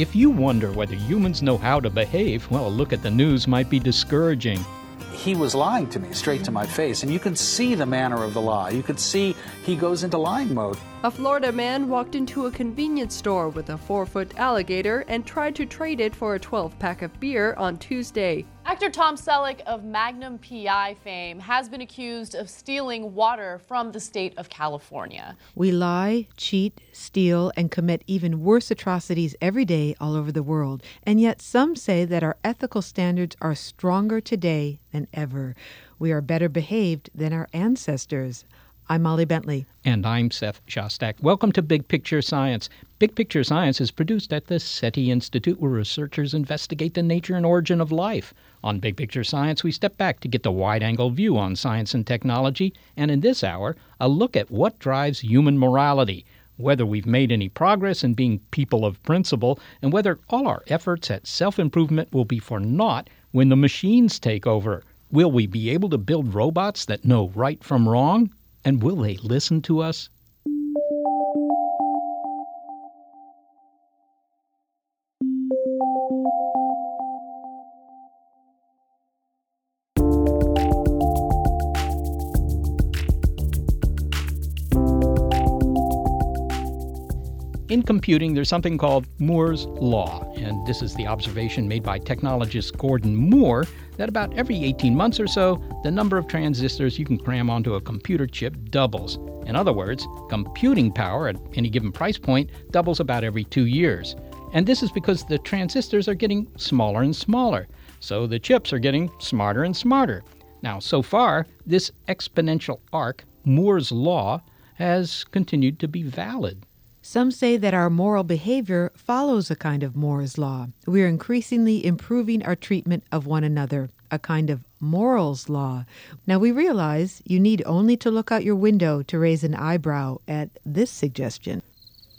If you wonder whether humans know how to behave, well, a look at the news might be discouraging. He was lying to me straight to my face, and you can see the manner of the lie. You could see he goes into lying mode. A Florida man walked into a convenience store with a four foot alligator and tried to trade it for a 12 pack of beer on Tuesday. Actor Tom Selleck of Magnum PI fame has been accused of stealing water from the state of California. We lie, cheat, steal, and commit even worse atrocities every day all over the world. And yet some say that our ethical standards are stronger today than ever. We are better behaved than our ancestors. I'm Molly Bentley. And I'm Seth Shostak. Welcome to Big Picture Science. Big Picture Science is produced at the SETI Institute, where researchers investigate the nature and origin of life. On Big Picture Science, we step back to get the wide angle view on science and technology, and in this hour, a look at what drives human morality, whether we've made any progress in being people of principle, and whether all our efforts at self improvement will be for naught when the machines take over. Will we be able to build robots that know right from wrong? And will they listen to us? In computing, there's something called Moore's Law, and this is the observation made by technologist Gordon Moore that about every 18 months or so, the number of transistors you can cram onto a computer chip doubles. In other words, computing power at any given price point doubles about every two years. And this is because the transistors are getting smaller and smaller, so the chips are getting smarter and smarter. Now, so far, this exponential arc, Moore's Law, has continued to be valid. Some say that our moral behavior follows a kind of Moore's law. We are increasingly improving our treatment of one another, a kind of morals law. Now we realize you need only to look out your window to raise an eyebrow at this suggestion.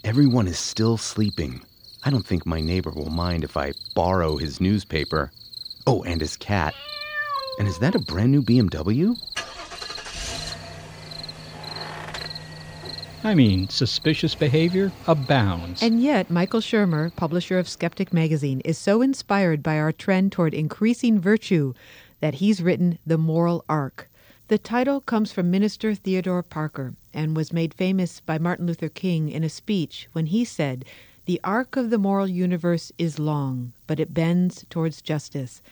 Everyone is still sleeping. I don't think my neighbor will mind if I borrow his newspaper. Oh, and his cat. And is that a brand new BMW? I mean, suspicious behavior abounds. And yet, Michael Shermer, publisher of Skeptic magazine, is so inspired by our trend toward increasing virtue that he's written The Moral Arc. The title comes from Minister Theodore Parker and was made famous by Martin Luther King in a speech when he said, The arc of the moral universe is long, but it bends towards justice.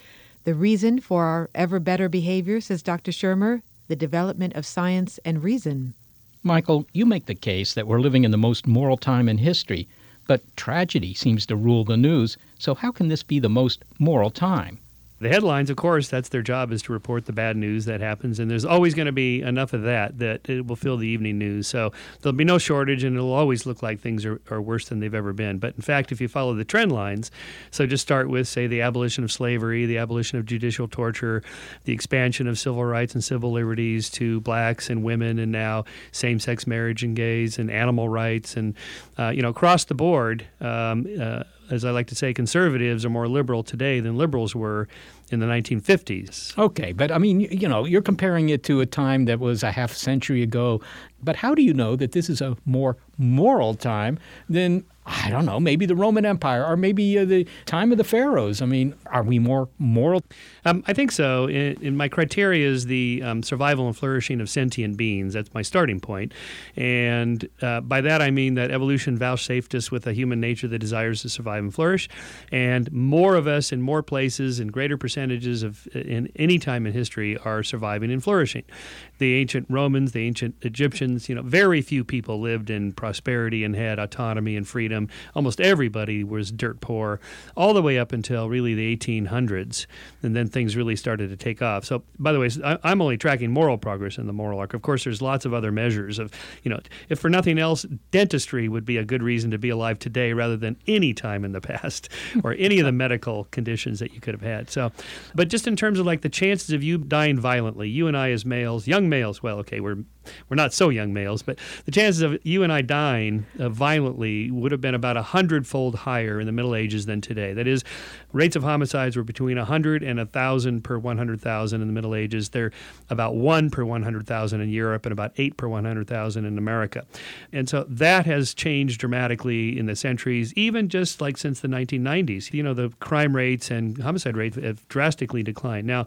The reason for our ever better behavior, says Dr. Shermer, the development of science and reason. Michael, you make the case that we're living in the most moral time in history, but tragedy seems to rule the news, so how can this be the most moral time? The headlines, of course, that's their job is to report the bad news that happens, and there's always going to be enough of that that it will fill the evening news. So there'll be no shortage, and it'll always look like things are, are worse than they've ever been. But in fact, if you follow the trend lines, so just start with, say, the abolition of slavery, the abolition of judicial torture, the expansion of civil rights and civil liberties to blacks and women, and now same-sex marriage and gays and animal rights, and uh, you know, across the board. Um, uh, as I like to say, conservatives are more liberal today than liberals were in the 1950s. Okay, but I mean, you know, you're comparing it to a time that was a half century ago. But how do you know that this is a more moral time than I don't know, maybe the Roman Empire or maybe uh, the time of the pharaohs. I mean, are we more moral? Um, I think so. In, in, my criteria is the um, survival and flourishing of sentient beings. That's my starting point. And uh, by that I mean that evolution vouchsafed us with a human nature that desires to survive and flourish. And more of us in more places in greater percentages of in any time in history are surviving and flourishing. The ancient Romans, the ancient Egyptians, you know, very few people lived in prosperity and had autonomy and freedom. Almost everybody was dirt poor, all the way up until really the 1800s. And then things really started to take off. So, by the way, I'm only tracking moral progress in the moral arc. Of course, there's lots of other measures of, you know, if for nothing else, dentistry would be a good reason to be alive today rather than any time in the past or any of the medical conditions that you could have had. So, but just in terms of like the chances of you dying violently, you and I as males, young males, well, okay, we're we're not so young males, but the chances of you and I dying uh, violently would have been about a hundredfold higher in the Middle Ages than today. That is, rates of homicides were between a 100 and a 1,000 per 100,000 in the Middle Ages. They're about 1 per 100,000 in Europe and about 8 per 100,000 in America. And so that has changed dramatically in the centuries, even just like since the 1990s. You know, the crime rates and homicide rates have drastically declined. Now,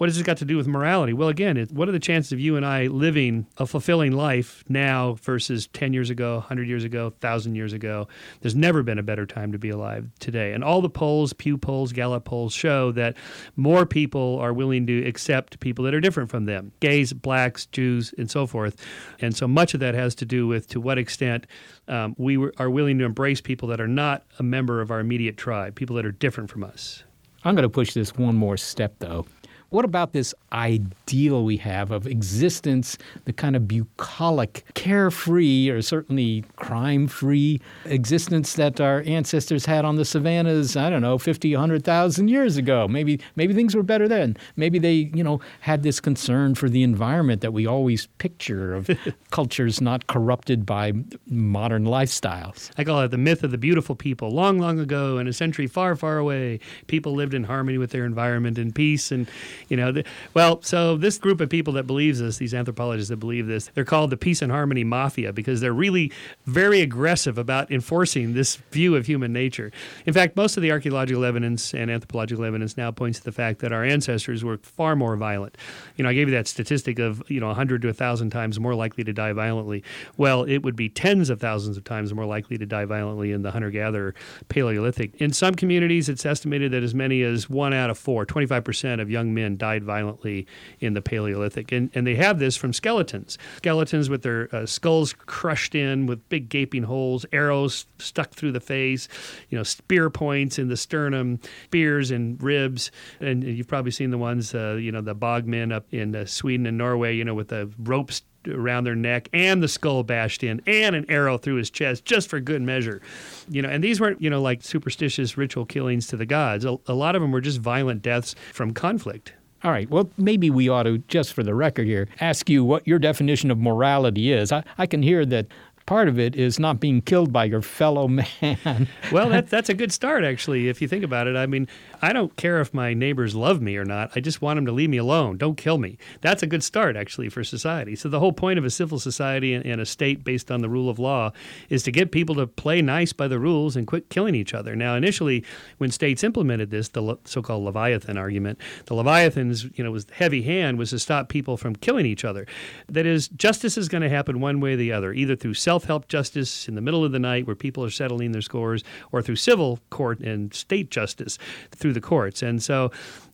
what has this got to do with morality? Well, again, it, what are the chances of you and I living a fulfilling life now versus 10 years ago, 100 years ago, 1,000 years ago? There's never been a better time to be alive today. And all the polls, Pew polls, Gallup polls show that more people are willing to accept people that are different from them gays, blacks, Jews, and so forth. And so much of that has to do with to what extent um, we are willing to embrace people that are not a member of our immediate tribe, people that are different from us. I'm going to push this one more step, though. What about this ideal we have of existence, the kind of bucolic, carefree, or certainly crime free existence that our ancestors had on the savannas, I don't know, 50, 100,000 years ago? Maybe, maybe things were better then. Maybe they, you know, had this concern for the environment that we always picture of cultures not corrupted by modern lifestyles. I call it the myth of the beautiful people. Long, long ago, in a century far, far away, people lived in harmony with their environment and peace and you know, the, well, so this group of people that believes this, these anthropologists that believe this, they're called the Peace and Harmony Mafia because they're really very aggressive about enforcing this view of human nature. In fact, most of the archaeological evidence and anthropological evidence now points to the fact that our ancestors were far more violent. You know, I gave you that statistic of, you know, 100 to 1,000 times more likely to die violently. Well, it would be tens of thousands of times more likely to die violently in the hunter gatherer Paleolithic. In some communities, it's estimated that as many as one out of four, 25% of young men died violently in the Paleolithic. And, and they have this from skeletons skeletons with their uh, skulls crushed in with big gaping holes, arrows stuck through the face, you know, spear points in the sternum, spears and ribs. And you've probably seen the ones, uh, you know, the bog men up in uh, Sweden and Norway, you know, with the ropes around their neck and the skull bashed in and an arrow through his chest just for good measure you know and these weren't you know like superstitious ritual killings to the gods a, a lot of them were just violent deaths from conflict all right. Well, maybe we ought to, just for the record here, ask you what your definition of morality is. I, I can hear that part of it is not being killed by your fellow man. well, that, that's a good start, actually, if you think about it. I mean, I don't care if my neighbors love me or not. I just want them to leave me alone. Don't kill me. That's a good start, actually, for society. So, the whole point of a civil society and, and a state based on the rule of law is to get people to play nice by the rules and quit killing each other. Now, initially, when states implemented this, the so called Leviathan argument, the Leviathan's, you know, was heavy hand was to stop people from killing each other. That is, justice is going to happen one way or the other, either through self self help justice in the middle of the night where people are settling their scores, or through civil court and state justice through the courts. And so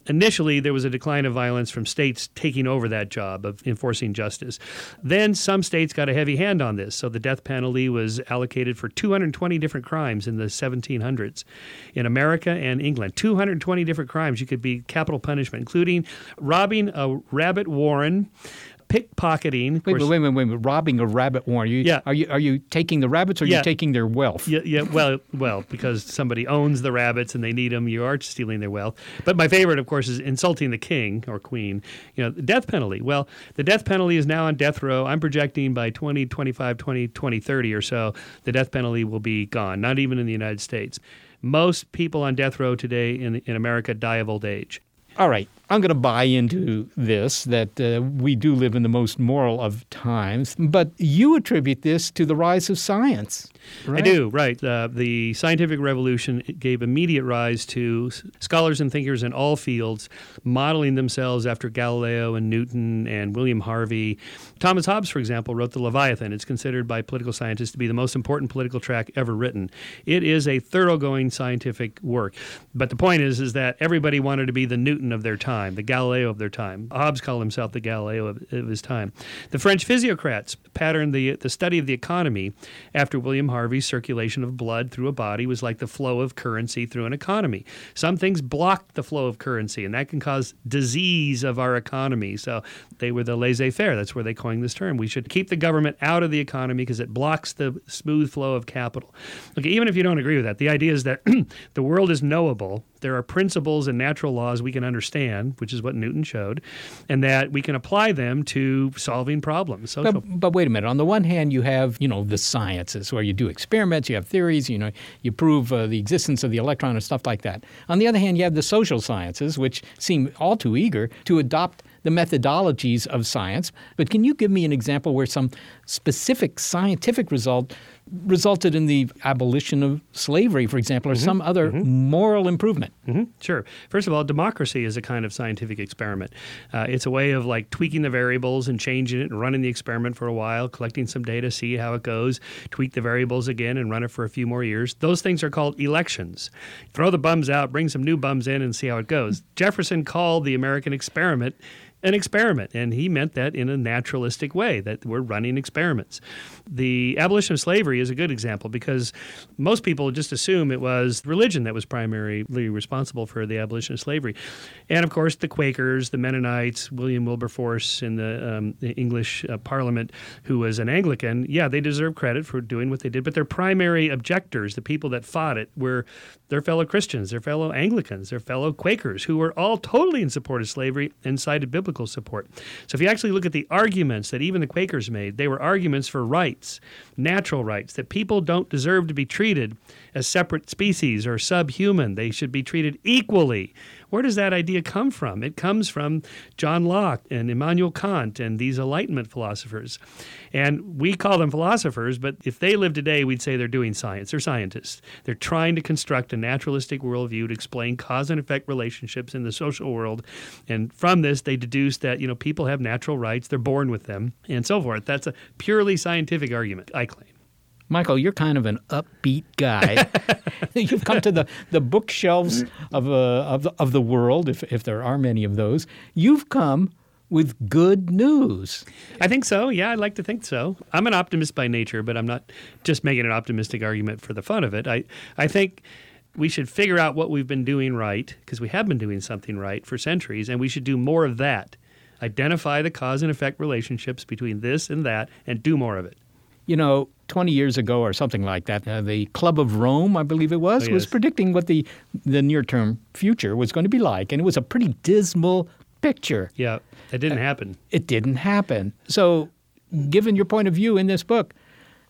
initially there was a decline of violence from states taking over that job of enforcing justice. Then some states got a heavy hand on this, so the death penalty was allocated for 220 different crimes in the 1700s in America and England. 220 different crimes you could be capital punishment, including robbing a rabbit warren, pickpocketing. Wait, wait, wait, wait, wait, robbing a rabbit warren. You, yeah. Are you are you taking the rabbits or are yeah. you taking their wealth? Yeah, yeah. Well, well, because somebody owns the rabbits and they need them, you are stealing their wealth. But my favorite, of course, is insulting the king or queen. You know, the death penalty. Well, the death penalty is now on death row. I'm projecting by 2025, 20, 2030 or so, the death penalty will be gone. Not even in the United States. Most people on death row today in in America die of old age. All right. I'm going to buy into this that uh, we do live in the most moral of times, but you attribute this to the rise of science. Right? I do, right. Uh, the scientific revolution gave immediate rise to scholars and thinkers in all fields modeling themselves after Galileo and Newton and William Harvey. Thomas Hobbes, for example, wrote The Leviathan. It's considered by political scientists to be the most important political tract ever written. It is a thoroughgoing scientific work. But the point is, is that everybody wanted to be the Newton of their time, the Galileo of their time. Hobbes called himself the Galileo of, of his time. The French physiocrats patterned the, the study of the economy after William Harvey's circulation of blood through a body was like the flow of currency through an economy. Some things block the flow of currency, and that can cause disease of our economy. So they were the laissez faire. That's where they coined this term. We should keep the government out of the economy because it blocks the smooth flow of capital. Okay, even if you don't agree with that, the idea is that the world is knowable there are principles and natural laws we can understand, which is what Newton showed, and that we can apply them to solving problems. But, but, wait a minute. On the one hand, you have you know the sciences where you do experiments, you have theories, you know, you prove uh, the existence of the electron and stuff like that. On the other hand, you have the social sciences, which seem all too eager to adopt the methodologies of science. But can you give me an example where some specific scientific result resulted in the abolition of slavery, for example, or mm-hmm. some other mm-hmm. moral improvement. Mm-hmm. Sure. First of all, democracy is a kind of scientific experiment. Uh, it's a way of like tweaking the variables and changing it and running the experiment for a while, collecting some data, see how it goes, tweak the variables again, and run it for a few more years. Those things are called elections. Throw the bums out, bring some new bums in, and see how it goes. Jefferson called the American experiment an experiment. And he meant that in a naturalistic way, that we're running experiments. The abolition of slavery is a good example because most people just assume it was religion that was primarily responsible for the abolition of slavery. And of course, the Quakers, the Mennonites, William Wilberforce in the, um, the English uh, Parliament, who was an Anglican, yeah, they deserve credit for doing what they did. But their primary objectors, the people that fought it, were their fellow Christians, their fellow Anglicans, their fellow Quakers, who were all totally in support of slavery and cited biblical biblical support. So if you actually look at the arguments that even the Quakers made, they were arguments for rights, natural rights, that people don't deserve to be treated as separate species or subhuman. They should be treated equally where does that idea come from? It comes from John Locke and Immanuel Kant and these Enlightenment philosophers. And we call them philosophers, but if they live today, we'd say they're doing science. They're scientists. They're trying to construct a naturalistic worldview to explain cause and effect relationships in the social world. And from this, they deduce that, you know, people have natural rights, they're born with them, and so forth. That's a purely scientific argument, I claim. Michael, you're kind of an upbeat guy. You've come to the, the bookshelves of, uh, of, the, of the world, if, if there are many of those. You've come with good news. I think so. Yeah, I'd like to think so. I'm an optimist by nature, but I'm not just making an optimistic argument for the fun of it. I, I think we should figure out what we've been doing right, because we have been doing something right for centuries, and we should do more of that. Identify the cause and effect relationships between this and that, and do more of it. You know, 20 years ago or something like that, uh, the Club of Rome, I believe it was, oh, yes. was predicting what the, the near term future was going to be like. And it was a pretty dismal picture. Yeah, it didn't uh, happen. It didn't happen. So, given your point of view in this book,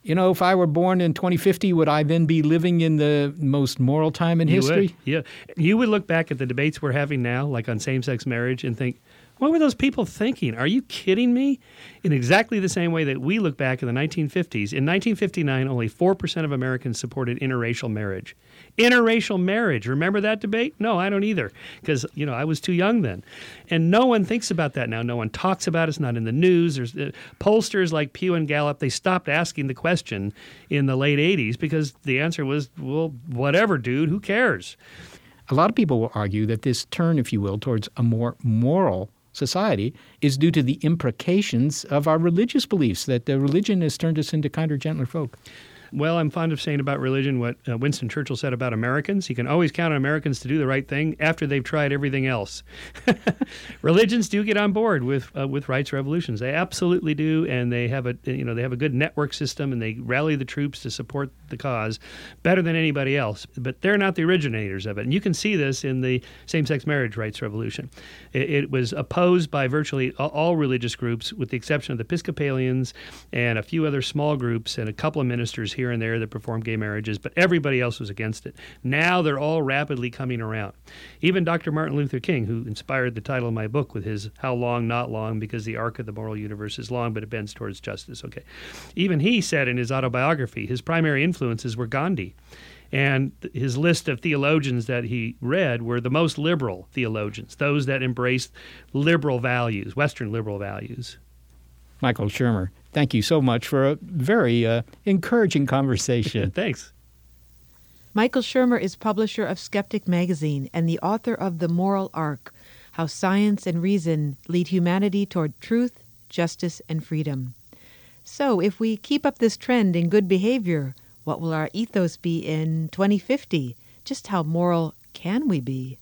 you know, if I were born in 2050, would I then be living in the most moral time in you history? Would. Yeah. You would look back at the debates we're having now, like on same sex marriage, and think, what were those people thinking? Are you kidding me? In exactly the same way that we look back in the 1950s, in 1959, only 4% of Americans supported interracial marriage. Interracial marriage, remember that debate? No, I don't either, because, you know, I was too young then. And no one thinks about that now. No one talks about it. It's not in the news. There's uh, pollsters like Pew and Gallup, they stopped asking the question in the late 80s because the answer was, well, whatever, dude, who cares? A lot of people will argue that this turn, if you will, towards a more moral society is due to the imprecations of our religious beliefs, that the religion has turned us into kinder, gentler folk. Well, I'm fond of saying about religion what uh, Winston Churchill said about Americans. You can always count on Americans to do the right thing after they've tried everything else. Religions do get on board with uh, with rights revolutions. They absolutely do, and they have a you know they have a good network system, and they rally the troops to support the cause better than anybody else. But they're not the originators of it, and you can see this in the same-sex marriage rights revolution. It, it was opposed by virtually all religious groups, with the exception of the Episcopalians and a few other small groups and a couple of ministers here and there that performed gay marriages, but everybody else was against it. Now they're all rapidly coming around. Even Dr. Martin Luther King, who inspired the title of my book with his How Long, Not Long, because the arc of the moral universe is long, but it bends towards justice. Okay. Even he said in his autobiography, his primary influences were Gandhi. And his list of theologians that he read were the most liberal theologians, those that embraced liberal values, Western liberal values. Michael Shermer, thank you so much for a very uh, encouraging conversation. Thanks. Michael Shermer is publisher of Skeptic Magazine and the author of The Moral Arc How Science and Reason Lead Humanity Toward Truth, Justice, and Freedom. So, if we keep up this trend in good behavior, what will our ethos be in 2050? Just how moral can we be?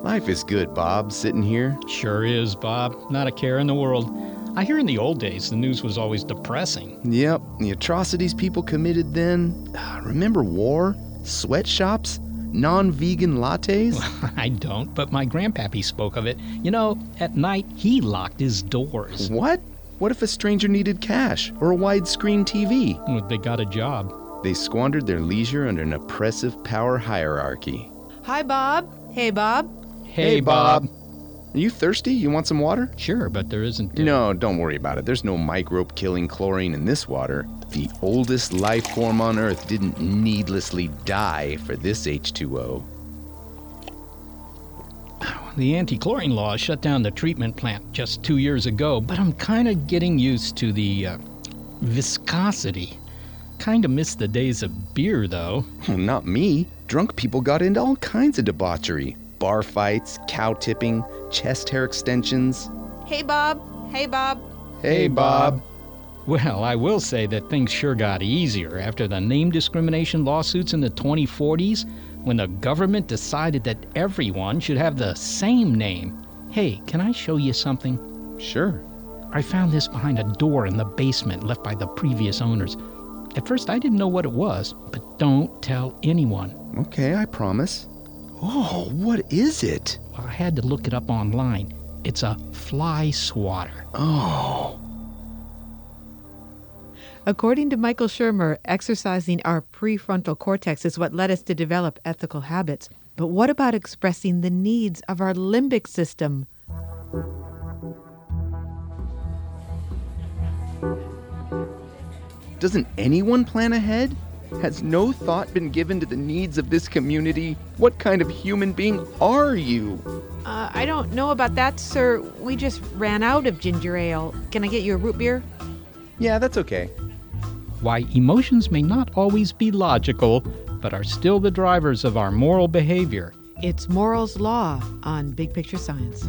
Life is good, Bob, sitting here. Sure is, Bob. Not a care in the world. I hear in the old days the news was always depressing. Yep, the atrocities people committed then. Ah, remember war? Sweatshops? Non vegan lattes? I don't, but my grandpappy spoke of it. You know, at night he locked his doors. What? What if a stranger needed cash or a widescreen TV? Well, they got a job. They squandered their leisure under an oppressive power hierarchy. Hi, Bob. Hey, Bob. Hey, Bob. Are you thirsty? You want some water? Sure, but there isn't. uh, No, don't worry about it. There's no microbe killing chlorine in this water. The oldest life form on Earth didn't needlessly die for this H2O. The anti chlorine law shut down the treatment plant just two years ago, but I'm kind of getting used to the uh, viscosity. Kind of miss the days of beer, though. Not me. Drunk people got into all kinds of debauchery bar fights, cow tipping, chest hair extensions. Hey, Bob. Hey, Bob. Hey, Bob. Well, I will say that things sure got easier after the name discrimination lawsuits in the 2040s when the government decided that everyone should have the same name. Hey, can I show you something? Sure. I found this behind a door in the basement left by the previous owners. At first, I didn't know what it was, but don't tell anyone. Okay, I promise. Oh, what is it? I had to look it up online. It's a fly swatter. Oh. According to Michael Shermer, exercising our prefrontal cortex is what led us to develop ethical habits. But what about expressing the needs of our limbic system? Doesn't anyone plan ahead? Has no thought been given to the needs of this community? What kind of human being are you? Uh, I don't know about that, sir. We just ran out of ginger ale. Can I get you a root beer? Yeah, that's okay. Why emotions may not always be logical, but are still the drivers of our moral behavior. It's Morals Law on Big Picture Science.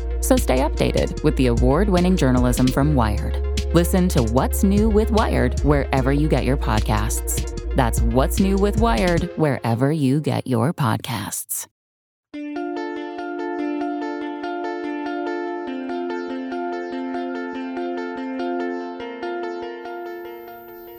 So stay updated with the award winning journalism from Wired. Listen to What's New with Wired wherever you get your podcasts. That's What's New with Wired wherever you get your podcasts.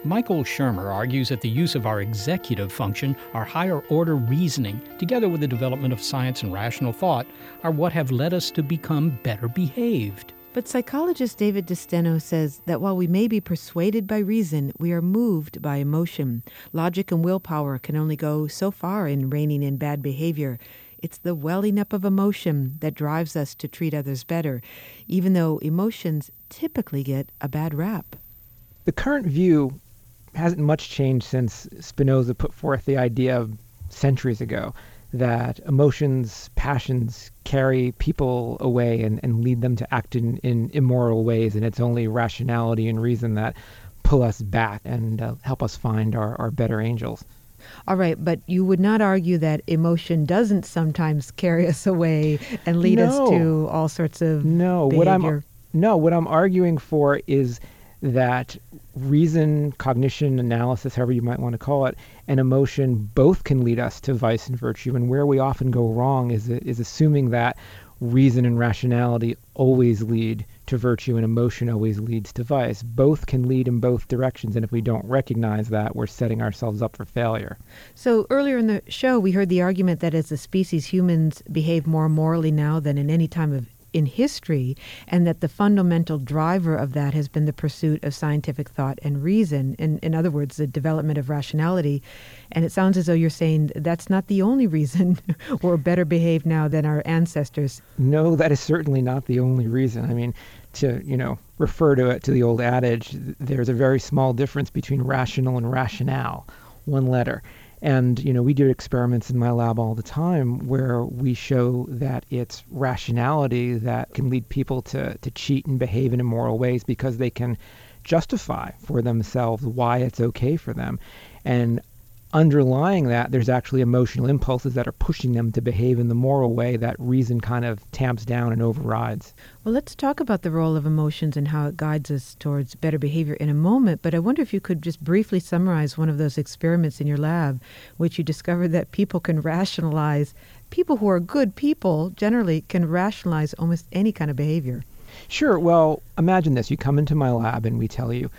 Michael Shermer argues that the use of our executive function, our higher order reasoning, together with the development of science and rational thought, are what have led us to become better behaved. But psychologist David DeSteno says that while we may be persuaded by reason, we are moved by emotion. Logic and willpower can only go so far in reining in bad behavior. It's the welling up of emotion that drives us to treat others better, even though emotions typically get a bad rap. The current view hasn't much changed since Spinoza put forth the idea of centuries ago that emotions, passions carry people away and, and lead them to act in, in immoral ways, and it's only rationality and reason that pull us back and uh, help us find our, our better angels. All right, but you would not argue that emotion doesn't sometimes carry us away and lead no. us to all sorts of no. Behavior. What I'm no, what I'm arguing for is that reason, cognition, analysis, however you might want to call it, and emotion both can lead us to vice and virtue. And where we often go wrong is is assuming that reason and rationality always lead to virtue and emotion always leads to vice. Both can lead in both directions, and if we don't recognize that, we're setting ourselves up for failure. So earlier in the show, we heard the argument that as a species, humans behave more morally now than in any time of in history, and that the fundamental driver of that has been the pursuit of scientific thought and reason. In, in other words, the development of rationality. And it sounds as though you're saying that's not the only reason we're better behaved now than our ancestors. No, that is certainly not the only reason. I mean, to you know refer to it to the old adage, there's a very small difference between rational and rationale, one letter. And you know, we do experiments in my lab all the time where we show that it's rationality that can lead people to, to cheat and behave in immoral ways because they can justify for themselves why it's okay for them. And underlying that, there's actually emotional impulses that are pushing them to behave in the moral way that reason kind of tamps down and overrides. Well, let's talk about the role of emotions and how it guides us towards better behavior in a moment. But I wonder if you could just briefly summarize one of those experiments in your lab, which you discovered that people can rationalize. People who are good people generally can rationalize almost any kind of behavior. Sure. Well, imagine this. You come into my lab and we tell you,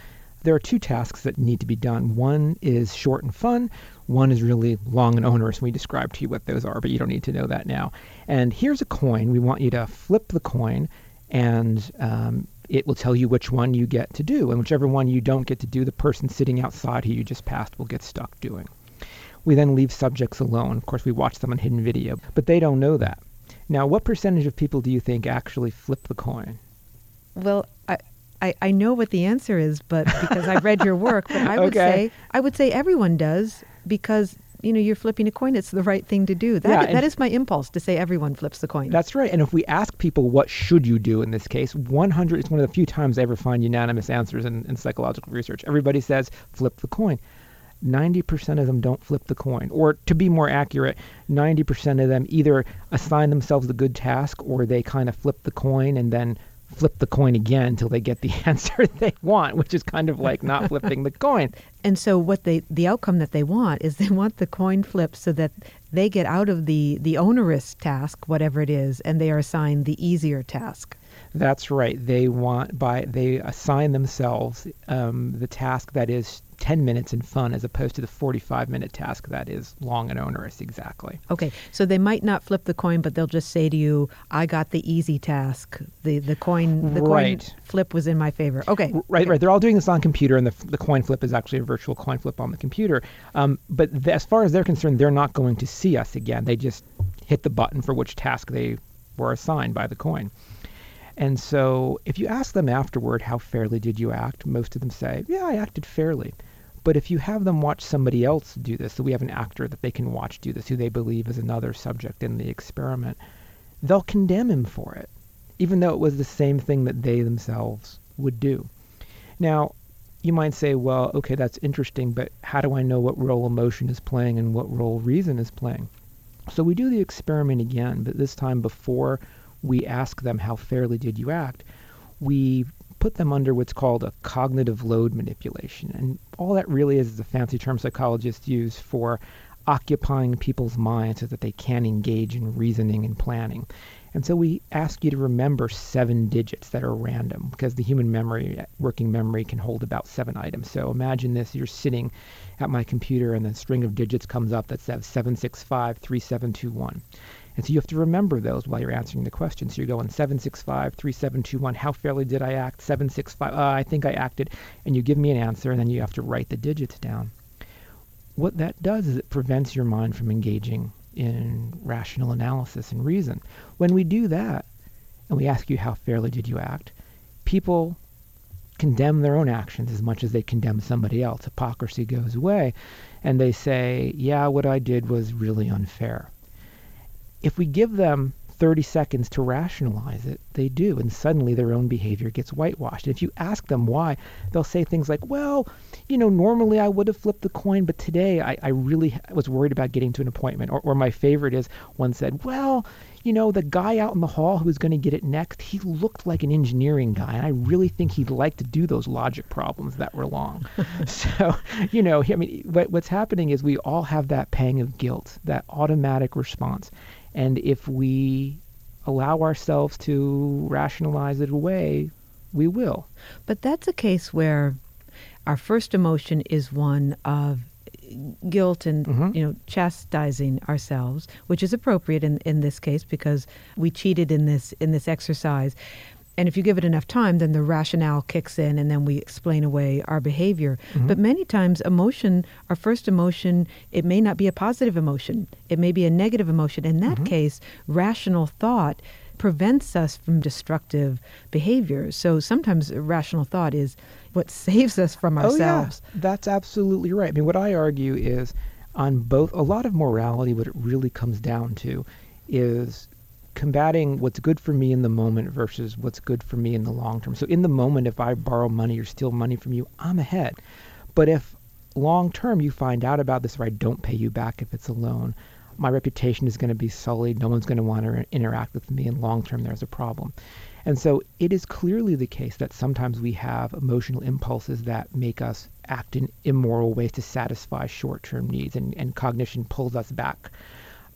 there are two tasks that need to be done. One is short and fun. One is really long and onerous. We described to you what those are, but you don't need to know that now. And here's a coin. We want you to flip the coin, and um, it will tell you which one you get to do. And whichever one you don't get to do, the person sitting outside who you just passed will get stuck doing. We then leave subjects alone. Of course, we watch them on hidden video, but they don't know that. Now, what percentage of people do you think actually flip the coin? Well, I, I, I know what the answer is, but because I read your work, but I would Okay. say I would say everyone does because you know you're flipping a coin. It's the right thing to do. That Yeah, that is my impulse to say everyone flips the coin. That's right. And if we ask people what should you do in this case, 100 it's one of the few times I ever find unanimous answers in, in psychological research. Everybody says flip the coin. 90% of them don't flip the coin. Or to be more accurate, 90% of them either assign themselves the good task or they kind of flip the coin and then flip the coin again until they get the answer they want, which is kind of like not flipping the coin. And so what they the outcome that they want is they want the coin flipped so that they get out of the the onerous task, whatever it is, and they are assigned the easier task. That's right. They want by they assign themselves um, the task that is 10 minutes and fun as opposed to the 45 minute task that is long and onerous. Exactly. Okay, so they might not flip the coin, but they'll just say to you, "I got the easy task. the The coin, the Right. coin flip was in my favor." Okay, Right, right. They're all doing this on computer, and the, the coin flip is actually a virtual coin flip on the computer. Um, but th- as far as they're concerned, they're not going to see us again. They just hit the button for which task they were assigned by the coin. And so if you ask them afterward, how fairly did you act? Most of them say, yeah, I acted fairly. But if you have them watch somebody else do this, so we have an actor that they can watch do this, who they believe is another subject in the experiment, they'll condemn him for it, even though it was the same thing that they themselves would do. Now, you might say, well, okay, that's interesting, but how do I know what role emotion is playing and what role reason is playing? So we do the experiment again, but this time before we ask them how fairly did you act, we put them under what's called a cognitive load manipulation. And all that really is is a fancy term psychologists use for occupying people's minds so that they can engage in reasoning and planning. And so we ask you to remember seven digits that are random because the human memory, working memory, can hold about seven items. So imagine this you're sitting at my computer and the string of digits comes up that says 7653721. And so you have to remember those while you're answering the question. So you're going 765 3721. How fairly did I act? 765. Uh, I think I acted. And you give me an answer, and then you have to write the digits down. What that does is it prevents your mind from engaging in rational analysis and reason. When we do that, and we ask you how fairly did you act, people condemn their own actions as much as they condemn somebody else. Hypocrisy goes away, and they say, yeah, what I did was really unfair. If we give them 30 seconds to rationalize it, they do. And suddenly their own behavior gets whitewashed. And if you ask them why, they'll say things like, well, you know, normally I would have flipped the coin, but today I, I really was worried about getting to an appointment. Or, or my favorite is one said, well, you know, the guy out in the hall who was going to get it next, he looked like an engineering guy. And I really think he'd like to do those logic problems that were long. so, you know, I mean, what, what's happening is we all have that pang of guilt, that automatic response. And if we allow ourselves to rationalize it away, we will. But that's a case where our first emotion is one of guilt and mm-hmm. you know chastising ourselves which is appropriate in, in this case because we cheated in this in this exercise and if you give it enough time, then the rationale kicks in and then we explain away our behavior. Mm-hmm. But many times, emotion, our first emotion, it may not be a positive emotion, it may be a negative emotion. In that mm-hmm. case, rational thought prevents us from destructive behavior. So sometimes rational thought is what saves us from ourselves. Oh, yeah. That's absolutely right. I mean, what I argue is on both, a lot of morality, what it really comes down to is combating what's good for me in the moment versus what's good for me in the long term. So in the moment, if I borrow money or steal money from you, I'm ahead. But if long term you find out about this or I don't pay you back if it's a loan, my reputation is going to be sullied. No one's going to want to interact with me. And long term, there's a problem. And so it is clearly the case that sometimes we have emotional impulses that make us act in immoral ways to satisfy short term needs, and, and cognition pulls us back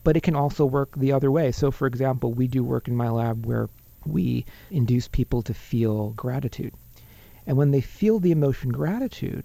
but it can also work the other way. So, for example, we do work in my lab where we induce people to feel gratitude. And when they feel the emotion gratitude,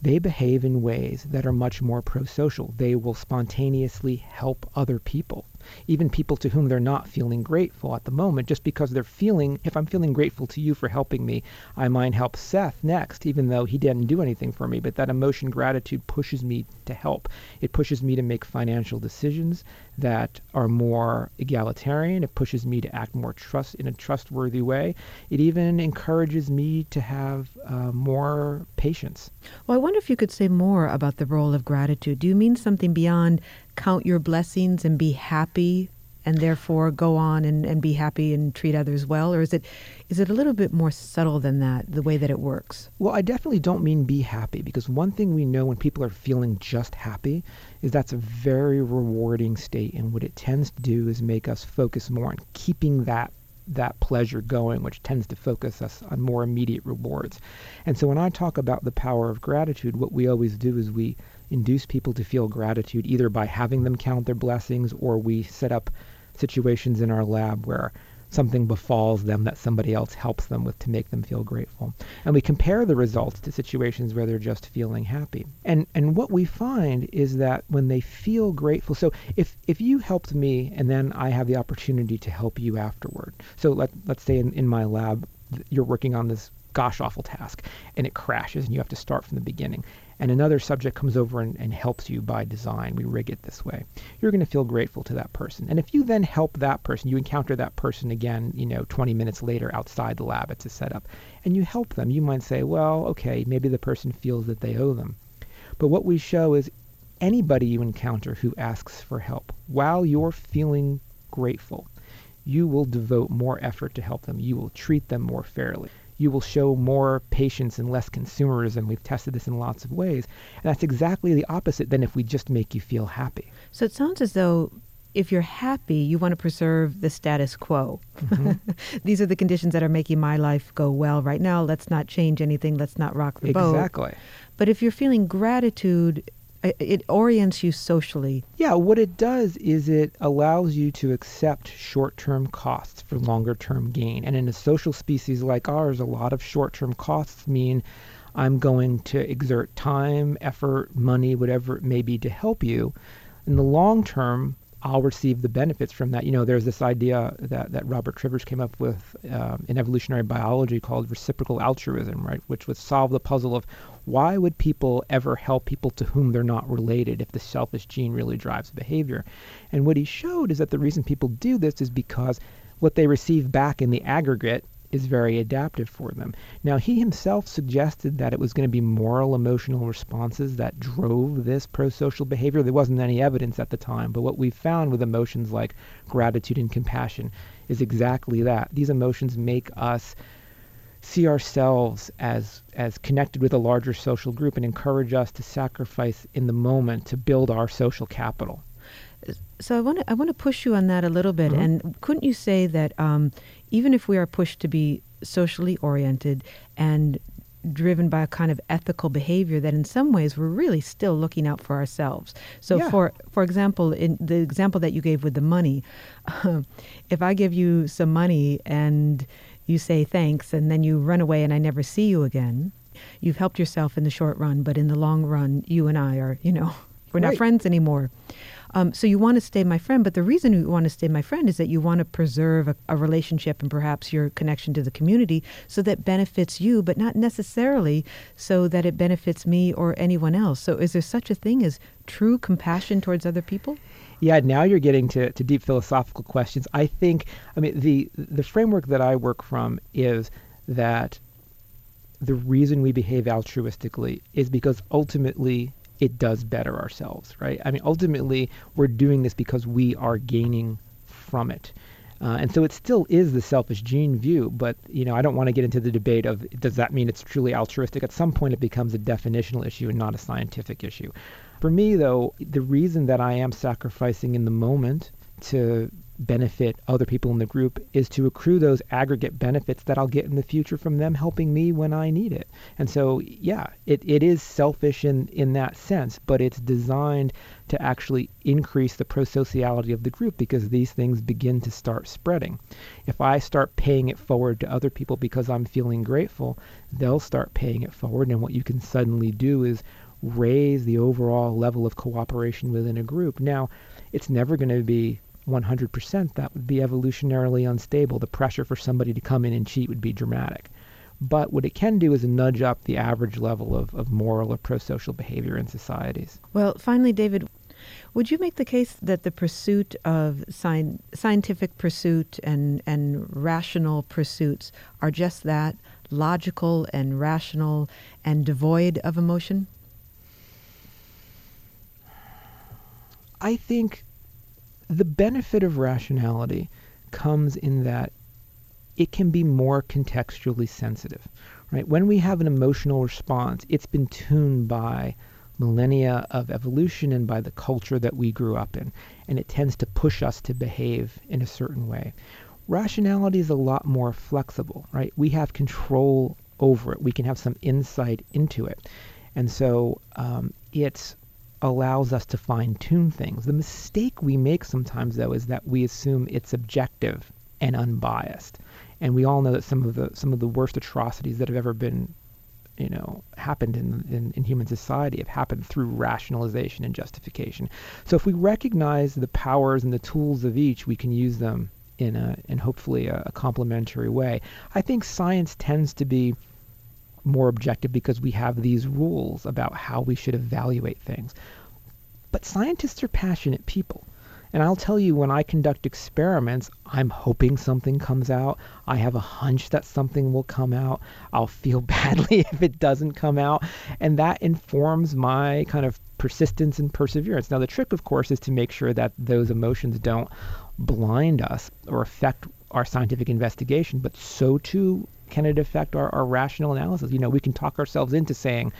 they behave in ways that are much more pro social. They will spontaneously help other people even people to whom they're not feeling grateful at the moment, just because they're feeling, if I'm feeling grateful to you for helping me, I might help Seth next, even though he didn't do anything for me. But that emotion, gratitude, pushes me to help. It pushes me to make financial decisions that are more egalitarian. It pushes me to act more trust in a trustworthy way. It even encourages me to have uh, more patience. Well, I wonder if you could say more about the role of gratitude. Do you mean something beyond count your blessings and be happy and therefore go on and, and be happy and treat others well? Or is it is it a little bit more subtle than that, the way that it works? Well, I definitely don't mean be happy because one thing we know when people are feeling just happy is that's a very rewarding state. And what it tends to do is make us focus more on keeping that that pleasure going, which tends to focus us on more immediate rewards. And so when I talk about the power of gratitude, what we always do is we induce people to feel gratitude either by having them count their blessings or we set up situations in our lab where something befalls them that somebody else helps them with to make them feel grateful. And we compare the results to situations where they're just feeling happy. And and what we find is that when they feel grateful, so if if you helped me and then I have the opportunity to help you afterward. So let let's say in, in my lab you're working on this gosh awful task and it crashes and you have to start from the beginning and another subject comes over and, and helps you by design, we rig it this way, you're going to feel grateful to that person. And if you then help that person, you encounter that person again, you know, 20 minutes later outside the lab, it's a setup, and you help them, you might say, well, okay, maybe the person feels that they owe them. But what we show is anybody you encounter who asks for help, while you're feeling grateful, you will devote more effort to help them. You will treat them more fairly you will show more patience and less consumerism. We've tested this in lots of ways. And that's exactly the opposite than if we just make you feel happy. So it sounds as though if you're happy, you want to preserve the status quo. Mm-hmm. These are the conditions that are making my life go well right now. Let's not change anything. Let's not rock the boat. Exactly. But if you're feeling gratitude, it orients you socially. Yeah, what it does is it allows you to accept short term costs for longer term gain. And in a social species like ours, a lot of short term costs mean I'm going to exert time, effort, money, whatever it may be to help you. In the long term, I'll receive the benefits from that. You know, there's this idea that, that Robert Trivers came up with um, in evolutionary biology called reciprocal altruism, right? Which would solve the puzzle of why would people ever help people to whom they're not related if the selfish gene really drives behavior? And what he showed is that the reason people do this is because what they receive back in the aggregate is very adaptive for them. Now, he himself suggested that it was going to be moral emotional responses that drove this pro social behavior. There wasn't any evidence at the time, but what we found with emotions like gratitude and compassion is exactly that. These emotions make us see ourselves as as connected with a larger social group and encourage us to sacrifice in the moment to build our social capital. So I want to I want to push you on that a little bit. Mhm. And couldn't you say that um, even if we are pushed to be socially oriented and driven by a kind of ethical behavior, that in some ways we're really still looking out for ourselves. So Yeah. for for example, in the example that you gave with the money, if I give you some money and you say thanks and then you run away and I never see you again, you've helped yourself in the short run, but in the long run, you and I are, you know, we're not friends anymore. Um, so you want to stay my friend, but the reason you want to stay my friend is that you want to preserve a, a relationship and perhaps your connection to the community so that benefits you, but not necessarily so that it benefits me or anyone else. So is there such a thing as true compassion towards other people? Yeah, now you're getting to, to deep philosophical questions. I think, I mean, the the framework that I work from is that the reason we behave altruistically is because ultimately it does better ourselves, right? I mean, ultimately we're doing this because we are gaining from it. Uh, and so it still is the selfish gene view, but you know I don't want to get into the debate of does that mean it's truly altruistic. At some point, it becomes a definitional issue and not a scientific issue. For me, though, the reason that I am sacrificing in the moment to benefit other people in the group is to accrue those aggregate benefits that I'll get in the future from them helping me when I need it. And so, yeah, it, it is selfish in, in that sense, but it's designed to actually increase the prosociality of the group because these things begin to start spreading. If I start paying it forward to other people because I'm feeling grateful, they'll start paying it forward. And what you can suddenly do is raise the overall level of cooperation within a group. Now, it's never going to be 100%. That would be evolutionarily unstable. The pressure for somebody to come in and cheat would be dramatic. But what it can do is nudge up the average level of, of moral or pro-social behavior in societies. Well, finally, David, would you make the case that the pursuit of scien- scientific pursuit and, and rational pursuits are just that logical and rational and devoid of emotion? I think the benefit of rationality comes in that it can be more contextually sensitive, right? When we have an emotional response, it's been tuned by millennia of evolution and by the culture that we grew up in, and it tends to push us to behave in a certain way. Rationality is a lot more flexible, right? We have control over it. We can have some insight into it. And so um, it's allows us to fine tune things. The mistake we make sometimes, though, is that we assume it's objective and unbiased. And we all know that some of the some of the worst atrocities that have ever been, you know, happened in, in, in human society have happened through rationalization and justification. So if we recognize the powers and the tools of each, we can use them in a in hopefully a, a complementary way. I think science tends to be more objective because we have these rules about how we should evaluate things. But scientists are passionate people. And I'll tell you, when I conduct experiments, I'm hoping something comes out. I have a hunch that something will come out. I'll feel badly if it doesn't come out. And that informs my kind of persistence and perseverance. Now, the trick, of course, is to make sure that those emotions don't blind us or affect our scientific investigation, but so too can it affect our, our rational analysis. You know, we can talk ourselves into saying,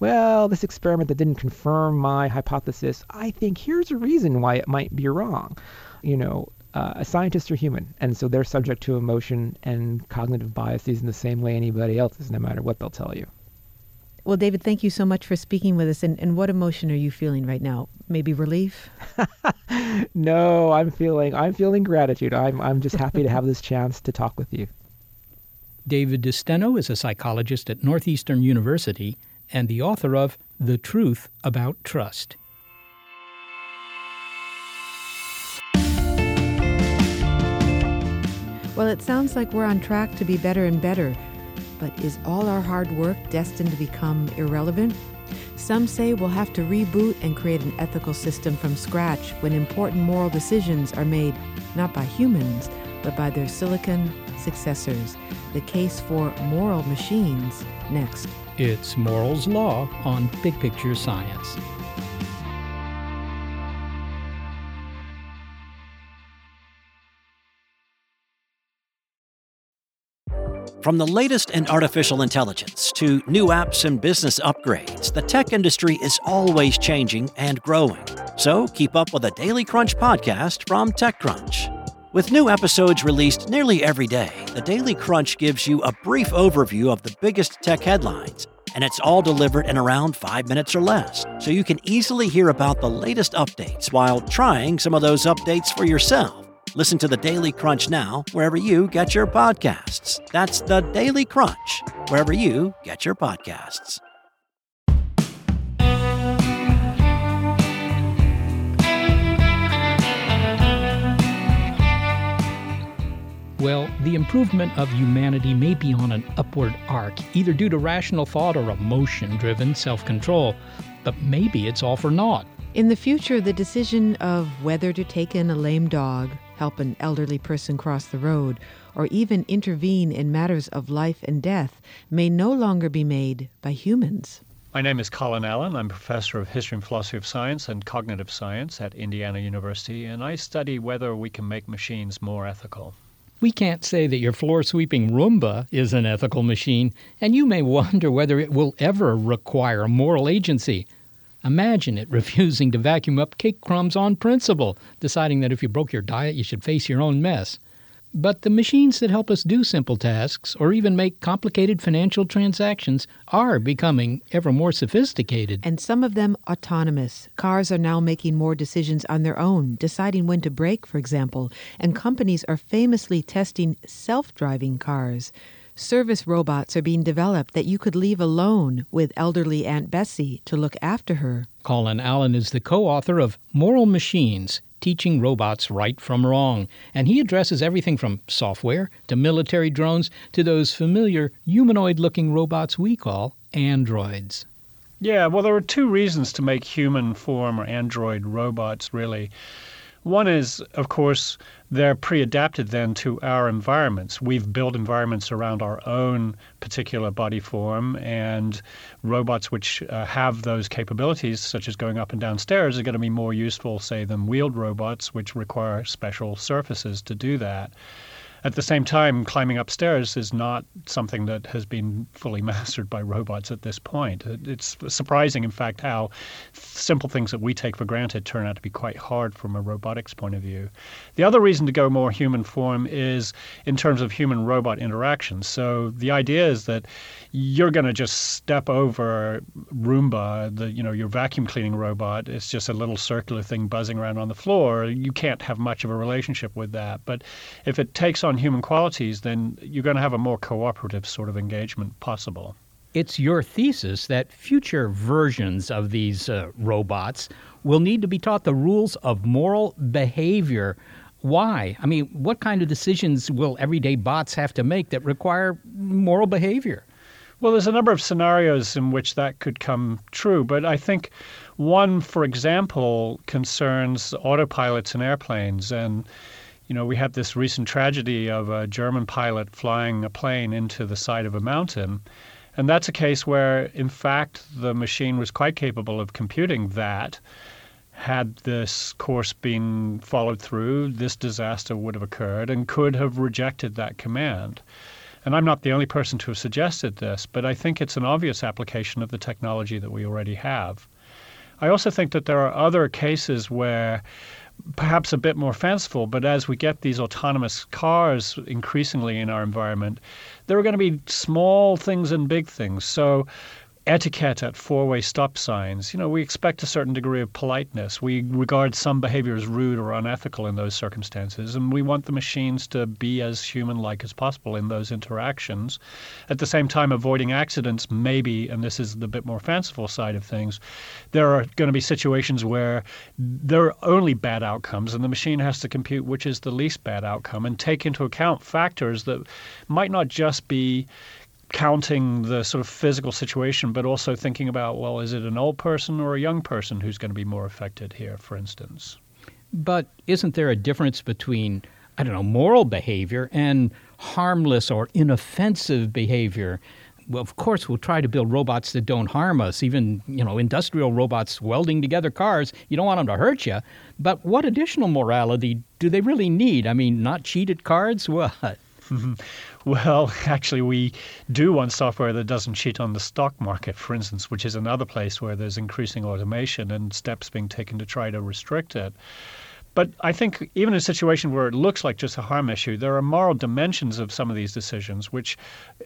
well, this experiment that didn't confirm my hypothesis, I think here's a reason why it might be wrong. You know, uh, scientists are human, and so they're subject to emotion and cognitive biases in the same way anybody else is, no matter what they'll tell you. Well, David, thank you so much for speaking with us. And, and what emotion are you feeling right now? Maybe relief? No, I'm feeling I'm feeling gratitude. I'm I'm just happy to have this chance to talk with you. David DeSteno is a psychologist at Northeastern University and the author of The Truth About Trust. Well, it sounds like we're on track to be better and better. But is all our hard work destined to become irrelevant? Some say we'll have to reboot and create an ethical system from scratch when important moral decisions are made not by humans, but by their silicon, successors. The case for moral machines next. It's Moral's Law on Big Picture Science. From the latest in artificial intelligence to new apps and business upgrades, the tech industry is always changing and growing. So keep up with the Daily Crunch podcast from TechCrunch. With new episodes released nearly every day, the Daily Crunch gives you a brief overview of the biggest tech headlines, and it's all delivered in around five minutes or less, so you can easily hear about the latest updates while trying some of those updates for yourself. Listen to the Daily Crunch now, wherever you get your podcasts. That's the Daily Crunch, wherever you get your podcasts. Well, the improvement of humanity may be on an upward arc, either due to rational thought or emotion driven self control, but maybe it's all for naught. In the future, the decision of whether to take in a lame dog, help an elderly person cross the road, or even intervene in matters of life and death may no longer be made by humans. My name is Colin Allen. I'm professor of history and philosophy of science and cognitive science at Indiana University, and I study whether we can make machines more ethical. We can't say that your floor sweeping Roomba is an ethical machine, and you may wonder whether it will ever require moral agency. Imagine it refusing to vacuum up cake crumbs on principle, deciding that if you broke your diet, you should face your own mess. But the machines that help us do simple tasks or even make complicated financial transactions are becoming ever more sophisticated. And some of them autonomous. Cars are now making more decisions on their own, deciding when to brake, for example, and companies are famously testing self driving cars. Service robots are being developed that you could leave alone with elderly Aunt Bessie to look after her. Colin Allen is the co author of Moral Machines Teaching Robots Right from Wrong, and he addresses everything from software to military drones to those familiar humanoid looking robots we call androids. Yeah, well, there are two reasons to make human form or android robots, really. One is, of course, they're pre adapted then to our environments. We've built environments around our own particular body form, and robots which uh, have those capabilities, such as going up and down stairs, are going to be more useful, say, than wheeled robots, which require special surfaces to do that. At the same time, climbing upstairs is not something that has been fully mastered by robots at this point. It's surprising, in fact, how simple things that we take for granted turn out to be quite hard from a robotics point of view. The other reason to go more human form is in terms of human robot interaction. So the idea is that you're going to just step over Roomba, the you know your vacuum cleaning robot. It's just a little circular thing buzzing around on the floor. You can't have much of a relationship with that. But if it takes on human qualities, then you're going to have a more cooperative sort of engagement possible. It's your thesis that future versions of these uh, robots will need to be taught the rules of moral behavior. Why? I mean, what kind of decisions will everyday bots have to make that require moral behavior? Well, there's a number of scenarios in which that could come true, but I think one, for example, concerns autopilots in airplanes. And, you know, we had this recent tragedy of a German pilot flying a plane into the side of a mountain. And that's a case where, in fact, the machine was quite capable of computing that. Had this course been followed through, this disaster would have occurred and could have rejected that command. And I'm not the only person to have suggested this, but I think it's an obvious application of the technology that we already have. I also think that there are other cases where perhaps a bit more fanciful, but as we get these autonomous cars increasingly in our environment, there are going to be small things and big things. So etiquette at four-way stop signs. You know, we expect a certain degree of politeness. We regard some behavior as rude or unethical in those circumstances, and we want the machines to be as human-like as possible in those interactions. At the same time, avoiding accidents, maybe, and this is the bit more fanciful side of things, there are going to be situations where there are only bad outcomes, and the machine has to compute which is the least bad outcome and take into account factors that might not just be counting the sort of physical situation, but also thinking about, well, is it an old person or a young person who's going to be more affected here, for instance? But isn't there a difference between I don't know, moral behavior and harmless or inoffensive behavior. Well, of course, we'll try to build robots that don't harm us. Even, you know, industrial robots welding together cars, you don't want them to hurt you. But what additional morality do they really need? I mean, not cheated cards? What? Well, actually, we do want software that doesn't cheat on the stock market, for instance, which is another place where there's increasing automation and steps being taken to try to restrict it. But I think even in a situation where it looks like just a harm issue, there are moral dimensions of some of these decisions, which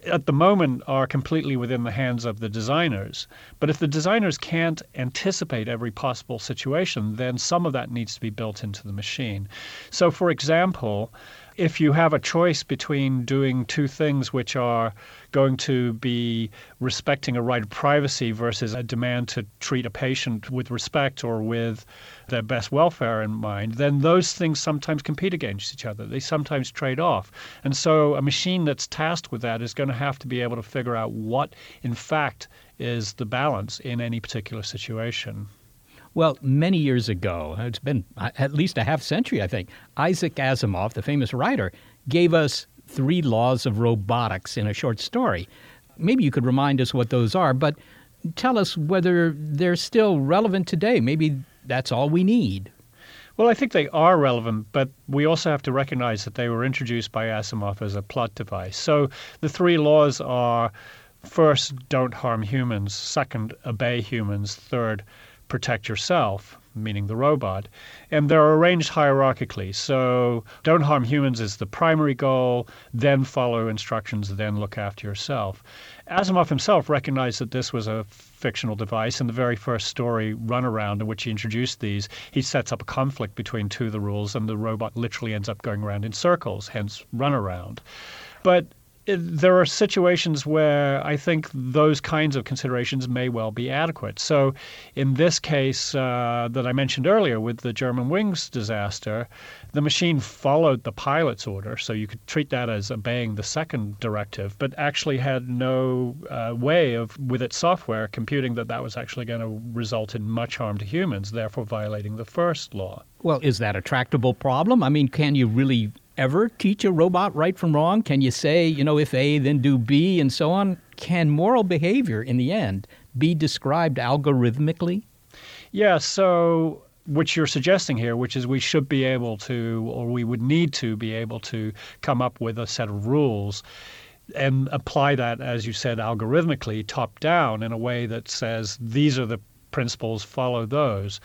at the moment are completely within the hands of the designers. But if the designers can't anticipate every possible situation, then some of that needs to be built into the machine. So, for example, if you have a choice between doing two things which are going to be respecting a right of privacy versus a demand to treat a patient with respect or with their best welfare in mind, then those things sometimes compete against each other. They sometimes trade off. And so a machine that's tasked with that is going to have to be able to figure out what, in fact, is the balance in any particular situation. Well, many years ago, it's been uh, at least a half century, I think, Isaac Asimov, the famous writer, gave us three laws of robotics in a short story. Maybe you could remind us what those are, but tell us whether they're still relevant today. Maybe that's all we need. Well, I think they are relevant, but we also have to recognize that they were introduced by Asimov as a plot device. So the three laws are first, don't harm humans, second, obey humans, third, protect yourself, meaning the robot. And they're arranged hierarchically. So don't harm humans is the primary goal, then follow instructions, then look after yourself. Asimov himself recognized that this was a fictional device. In the very first story, Runaround, in which he introduced these, he sets up a conflict between two of the rules, and the robot literally ends up going around in circles, hence Runaround. But there are situations where I think those kinds of considerations may well be adequate. So, in this case uh, that I mentioned earlier with the Germanwings disaster, the machine followed the pilot's order, so you could treat that as obeying the second directive, but actually had no uh, way of, with its software, computing that that was actually going to result in much harm to humans, therefore violating the first law. Well, is that a tractable problem? I mean, can you really ever teach a robot right from wrong? Can you say, you know, if A, then do B, and so on? Can moral behavior in the end be described algorithmically? Yeah, so which you're suggesting here, which is we should be able to, or we would need to be able to come up with a set of rules and apply that, as you said, algorithmically, top down in a way that says these are the principles, follow those.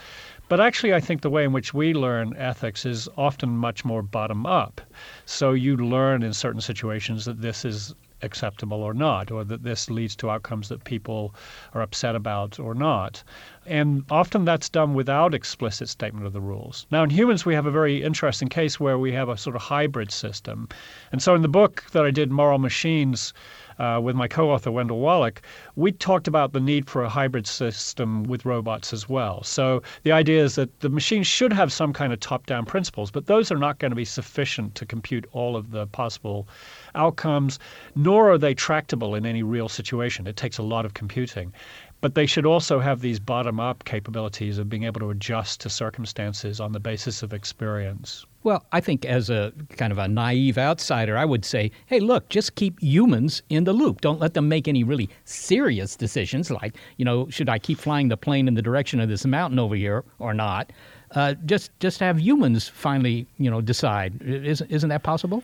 But actually, I think the way in which we learn ethics is often much more bottom up. So you learn in certain situations that this is acceptable or not, or that this leads to outcomes that people are upset about or not. And often that's done without explicit statement of the rules. Now, in humans, we have a very interesting case where we have a sort of hybrid system. And so in the book that I did, Moral Machines, uh, with my co-author Wendell Wallach, we talked about the need for a hybrid system with robots as well. So the idea is that the machines should have some kind of top-down principles, but those are not going to be sufficient to compute all of the possible outcomes, nor are they tractable in any real situation. It takes a lot of computing. But they should also have these bottom up capabilities of being able to adjust to circumstances on the basis of experience. Well, I think as a kind of a naive outsider, I would say, hey, look, just keep humans in the loop. Don't let them make any really serious decisions like, you know, should I keep flying the plane in the direction of this mountain over here or not? Uh, just just have humans finally, you know, decide. Isn't, isn't that possible?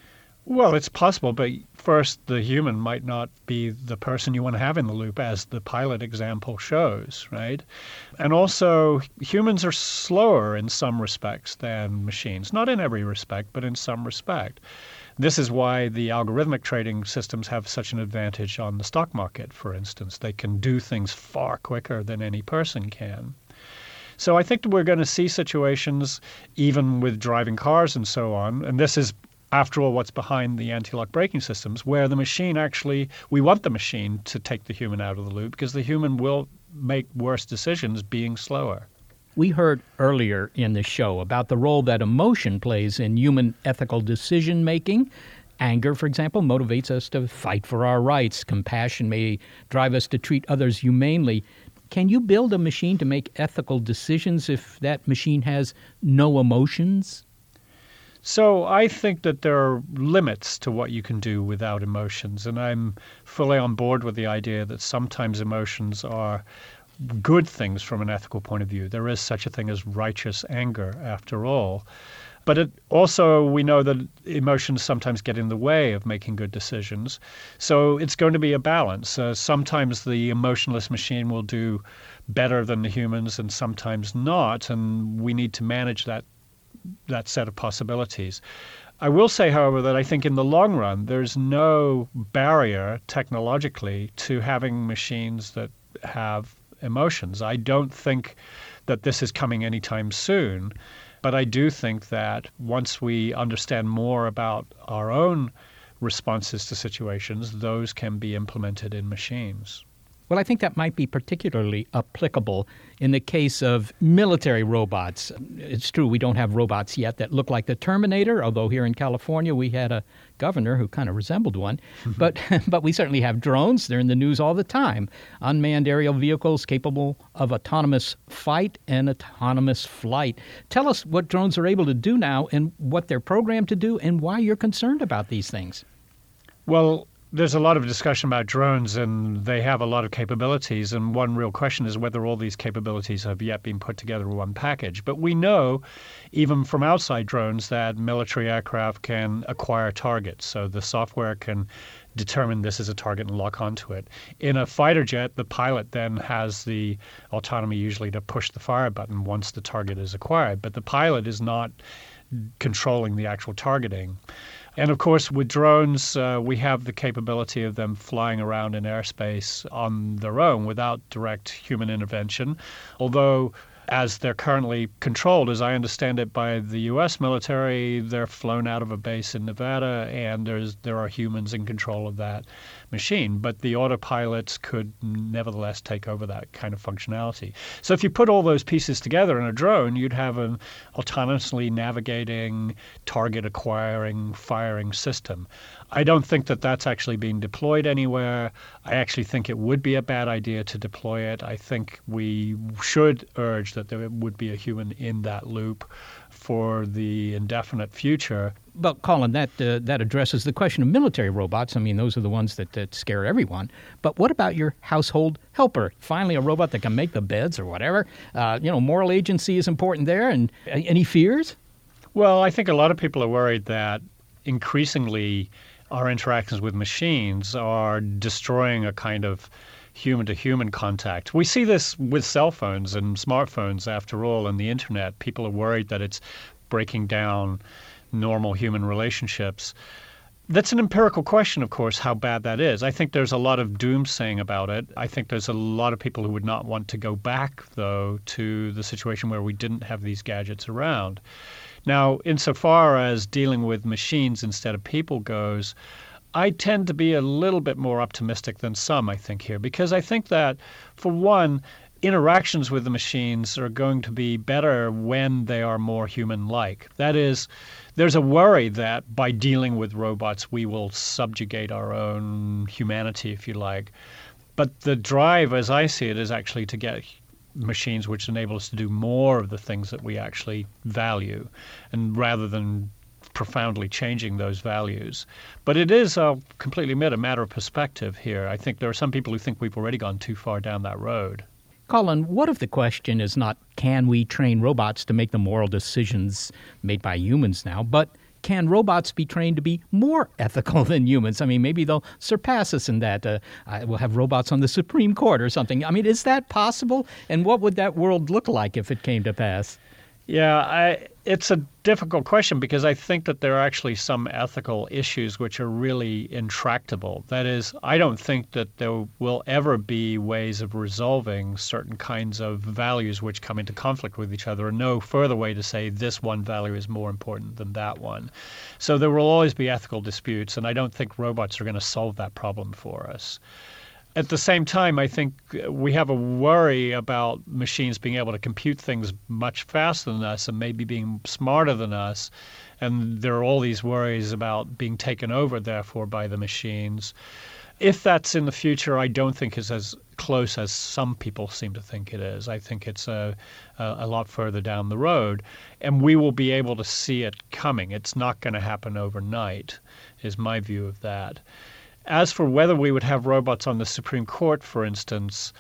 Well, it's possible, but first, the human might not be the person you want to have in the loop, as the pilot example shows, right? And also, humans are slower in some respects than machines. Not in every respect, but in some respect. This is why the algorithmic trading systems have such an advantage on the stock market, for instance. They can do things far quicker than any person can. So I think we're going to see situations, even with driving cars and so on, and this is after all, what's behind the anti-lock braking systems, where the machine actually, we want the machine to take the human out of the loop because the human will make worse decisions being slower. We heard earlier in the show about the role that emotion plays in human ethical decision making. Anger, for example, motivates us to fight for our rights. Compassion may drive us to treat others humanely. Can you build a machine to make ethical decisions if that machine has no emotions? So I think that there are limits to what you can do without emotions. And I'm fully on board with the idea that sometimes emotions are good things from an ethical point of view. There is such a thing as righteous anger, after all. But it also, we know that emotions sometimes get in the way of making good decisions. So it's going to be a balance. Uh, sometimes the emotionless machine will do better than the humans, and sometimes not. And we need to manage that that set of possibilities. I will say, however, that I think in the long run, there's no barrier technologically to having machines that have emotions. I don't think that this is coming anytime soon, but I do think that once we understand more about our own responses to situations, those can be implemented in machines. Well, I think that might be particularly applicable in the case of military robots. It's true we don't have robots yet that look like the Terminator, although here in California we had a governor who kind of resembled one. Mm-hmm. But but we certainly have drones. They're in the news all the time. Unmanned aerial vehicles capable of autonomous fight and autonomous flight. Tell us what drones are able to do now and what they're programmed to do and why you're concerned about these things. Well, there's a lot of discussion about drones and they have a lot of capabilities. And one real question is whether all these capabilities have yet been put together in one package. But we know, even from outside drones, that military aircraft can acquire targets. So the software can determine this is a target and lock onto it. In a fighter jet, the pilot then has the autonomy usually to push the fire button once the target is acquired. But the pilot is not controlling the actual targeting. And of course, with drones, uh, we have the capability of them flying around in airspace on their own without direct human intervention. Although as they're currently controlled, as I understand it, by the U.S. military. They're flown out of a base in Nevada, and there's there are humans in control of that machine. But the autopilots could nevertheless take over that kind of functionality. So if you put all those pieces together in a drone, you'd have an autonomously navigating, target acquiring, firing system. I don't think that that's actually being deployed anywhere. I actually think it would be a bad idea to deploy it. I think we should urge that there would be a human in that loop for the indefinite future. But Colin, that uh, that addresses the question of military robots. I mean, those are the ones that, that scare everyone. But what about your household helper? Finally, a robot that can make the beds or whatever. Uh, you know, moral agency is important there. And any fears? Well, I think a lot of people are worried that increasingly our interactions with machines are destroying a kind of human to human contact. We see this with cell phones and smartphones, after all, and the internet. People are worried that it's breaking down normal human relationships. That's an empirical question, of course, how bad that is. I think there's a lot of doomsaying about it. I think there's a lot of people who would not want to go back, though, to the situation where we didn't have these gadgets around. Now, insofar as dealing with machines instead of people goes, I tend to be a little bit more optimistic than some, I think, here, because I think that, for one, interactions with the machines are going to be better when they are more human like. That is, there's a worry that by dealing with robots, we will subjugate our own humanity, if you like. But the drive, as I see it, is actually to get machines which enable us to do more of the things that we actually value, and rather than profoundly changing those values. But it is, I'll completely admit, a matter of perspective here. I think there are some people who think we've already gone too far down that road. Colin, what if the question is not can we train robots to make the moral decisions made by humans now, but can robots be trained to be more ethical than humans? I mean, maybe they'll surpass us in that. Uh, we'll have robots on the Supreme Court or something. I mean, is that possible? And what would that world look like if it came to pass? Yeah, I, it's a difficult question because I think that there are actually some ethical issues which are really intractable. That is, I don't think that there will ever be ways of resolving certain kinds of values which come into conflict with each other, and no further way to say this one value is more important than that one. So there will always be ethical disputes, and I don't think robots are going to solve that problem for us. At the same time, I think uh, we have a worry about machines being able to compute things much faster than us and maybe being smarter than us. And there are all these worries about being taken over, therefore, by the machines. If that's in the future, I don't think it's as close as some people seem to think it is. I think it's a, a, a lot further down the road, and we will be able to see it coming. It's not going to happen overnight, is my view of that. As for whether we would have robots on the Supreme Court, for instance,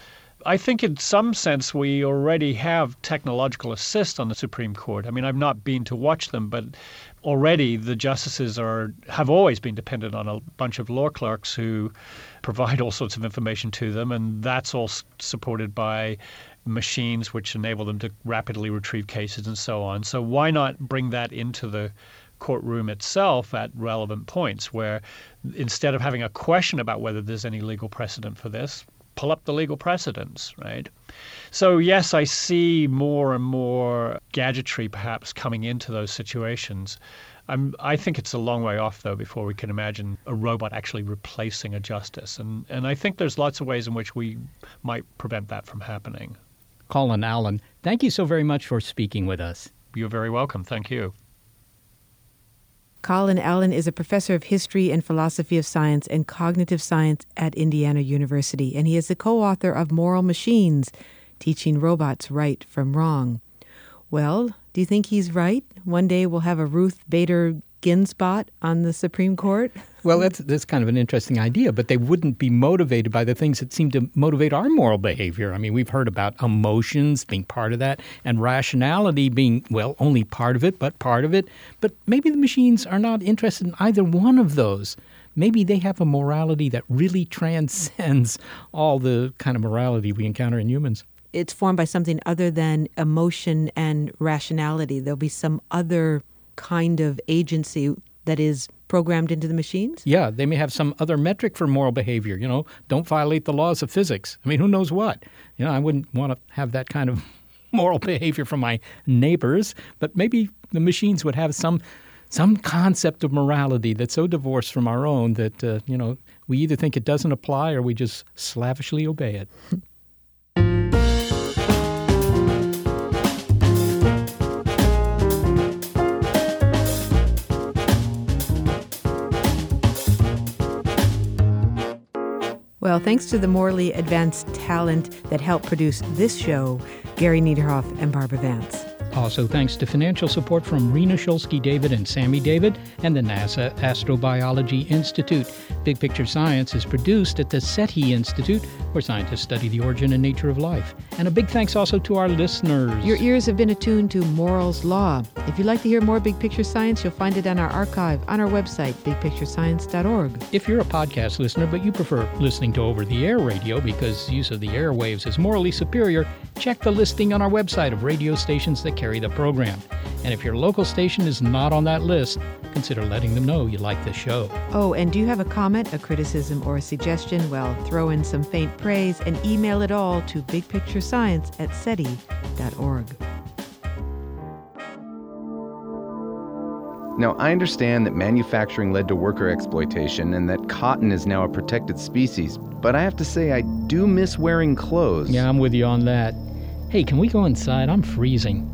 I think in some sense we already have technological assist on the Supreme Court. I mean, I've not been to watch them, but already the justices are have always been dependent on a bunch of law clerks who provide all sorts of information to them, and that's all supported by machines which enable them to rapidly retrieve cases and so on. So why not bring that into the courtroom itself at relevant points where instead of having a question about whether there's any legal precedent for this, pull up the legal precedents, right? So, yes, I see more and more gadgetry perhaps coming into those situations. I'm, I think it's a long way off, though, before we can imagine a robot actually replacing a justice. And, and I think there's lots of ways in which we might prevent that from happening. Colin Allen, thank you so very much for speaking with us. You're very welcome. Thank you. Colin Allen is a professor of history and philosophy of science and cognitive science at Indiana University, and he is the co author of Moral Machines Teaching Robots Right from Wrong. Well, do you think he's right? One day we'll have a Ruth Bader Ginsburg on the Supreme Court? Well, mm-hmm. that's that's kind of an interesting idea, but they wouldn't be motivated by the things that seem to motivate our moral behavior. I mean, we've heard about emotions being part of that and rationality being well, only part of it, but part of it. But maybe the machines are not interested in either one of those. Maybe they have a morality that really transcends all the kind of morality we encounter in humans it's formed by something other than emotion and rationality. There'll be some other kind of agency that is programmed into the machines? Yeah, they may have some other metric for moral behavior. You know, don't violate the laws of physics. I mean, who knows what? You know, I wouldn't want to have that kind of moral behavior from my neighbors, but maybe the machines would have some some concept of morality that's so divorced from our own that uh, you know we either think it doesn't apply or we just slavishly obey it. Well, thanks to the morally advanced talent that helped produce this show, Gary Niederhoff and Barbara Vance. Also, thanks to financial support from Rena Shulsky David and Sammy David and the NASA Astrobiology Institute. Big Picture Science is produced at the SETI Institute, where scientists study the origin and nature of life. And a big thanks also to our listeners. Your ears have been attuned to Moral's Law. If you'd like to hear more Big Picture Science, you'll find it on our archive on our website, bigpicturescience.org. If you're a podcast listener, but you prefer listening to over the air radio because use of the airwaves is morally superior, check the listing on our website of radio stations that carry the program. And if your local station is not on that list, consider letting them know you like the show. Oh, and do you have a comment, a criticism, or a suggestion? Well, throw in some faint praise and email it all to bigpicturescience at SETI.org. Now, I understand that manufacturing led to worker exploitation and that cotton is now a protected species, but I have to say I do miss wearing clothes. Yeah, I'm with you on that. Hey, can we go inside? I'm freezing.